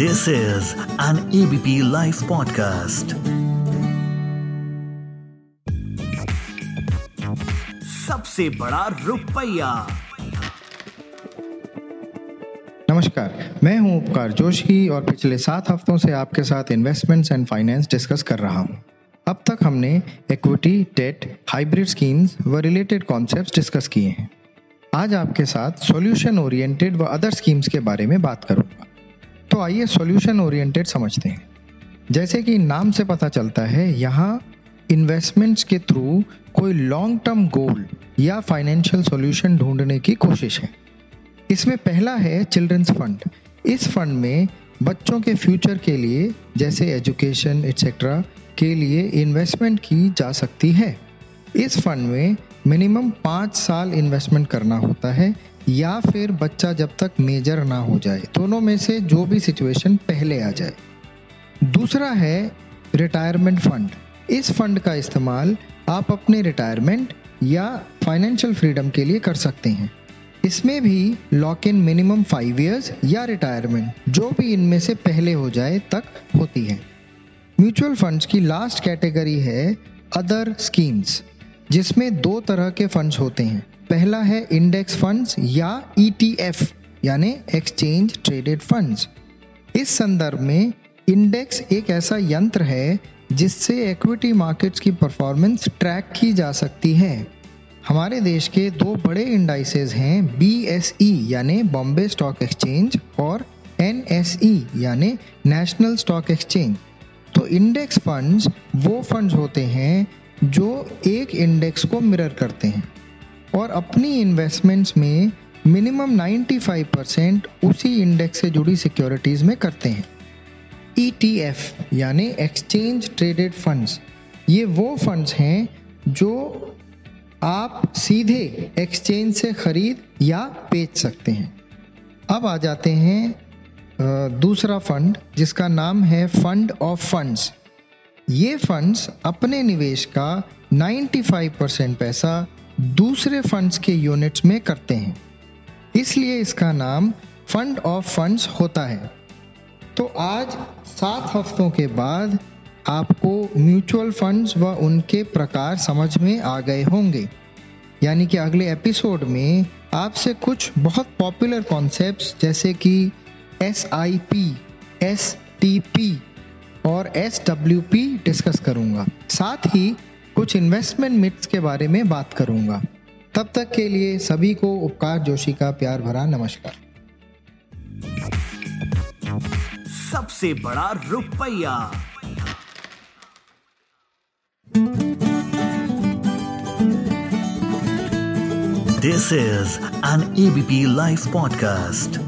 This is an ABP Life podcast. सबसे बड़ा रुपया। नमस्कार, मैं हूँ उपकार जोशी और पिछले सात हफ्तों से आपके साथ इन्वेस्टमेंट्स एंड फाइनेंस डिस्कस कर रहा हूँ। अब तक हमने इक्विटी डेट हाइब्रिड स्कीम्स व रिलेटेड कॉन्सेप्ट्स डिस्कस किए हैं। आज आपके साथ सॉल्यूशन ओरिएंटेड व अदर स्कीम्स के बारे में बात करूँगा। तो आइए सॉल्यूशन ओरिएंटेड समझते हैं। जैसे कि नाम से पता चलता है, यहाँ इन्वेस्टमेंट्स के थ्रू कोई लॉन्ग टर्म गोल या फाइनेंशियल सॉल्यूशन ढूँढने की कोशिश है। इसमें पहला है चिल्ड्रंस फंड इस फंड में बच्चों के फ्यूचर के लिए, जैसे एजुकेशन एट्सेट्रा के लिए इन्वेस्टमेंट की जा सकती है। इस फंड में मिनिमम पाँच साल इन्वेस्टमेंट करना होता है या फिर बच्चा जब तक मेजर ना हो जाए। दोनों में से जो भी सिचुएशन पहले आ जाए। दूसरा है रिटायरमेंट फंड इस फंड का इस्तेमाल आप अपने रिटायरमेंट या फाइनेंशियल फ्रीडम के लिए कर सकते हैं। इसमें भी lock in minimum five years या रिटायरमेंट जो भी इनमें से पहले हो जाए तक होती है। म्यूचुअल फंड्स की लास्ट कैटेगरी है अदर स्कीम्स जिसमें दो तरह के फंड्स होते हैं। पहला है इंडेक्स फंड्स या ईटीएफ e यानी एक्सचेंज ट्रेडेड फंड्स इस संदर्भ में इंडेक्स एक ऐसा यंत्र है जिससे इक्विटी मार्केट्स की परफॉर्मेंस ट्रैक की जा सकती है। हमारे देश के दो बड़े इंडाइसेस हैं बी एस ई यानी बॉम्बे स्टॉक एक्सचेंज और एन एस ई यानी नेशनल स्टॉक एक्सचेंज तो इंडेक्स फंड्स वो फंड्स होते हैं जो एक इंडेक्स को मिरर करते हैं और अपनी इन्वेस्टमेंट्स में मिनिमम 95 परसेंट उसी इंडेक्स से जुड़ी सिक्योरिटीज़ में करते हैं। ई e यानी एक्सचेंज ट्रेडेड फंड्स ये वो फंड्स हैं जो आप सीधे एक्सचेंज से खरीद या बेच सकते हैं। अब आ जाते हैं दूसरा फंड जिसका नाम है फंड ऑफ़ फंड्स ये फंड्स अपने निवेश का 95 परसेंट पैसा दूसरे फंड्स के यूनिट्स में करते हैं। इसलिए इसका नाम फंड ऑफ़ फंड्स होता है। तो आज सात हफ्तों के बाद आपको म्यूचुअल फंड्स व उनके प्रकार समझ में आ गए होंगे। यानी कि अगले एपिसोड में आपसे कुछ बहुत पॉपुलर कॉन्सेप्ट्स जैसे कि S I P S T P और एस डब्ल्यू पी डिस्कस करूँगा। साथ ही कुछ इन्वेस्टमेंट मिट्स के बारे में बात करूँगा। तब तक के लिए सभी को उपकार जोशी का प्यार भरा नमस्कार। सबसे बड़ा रुपया। This is an ABP live podcast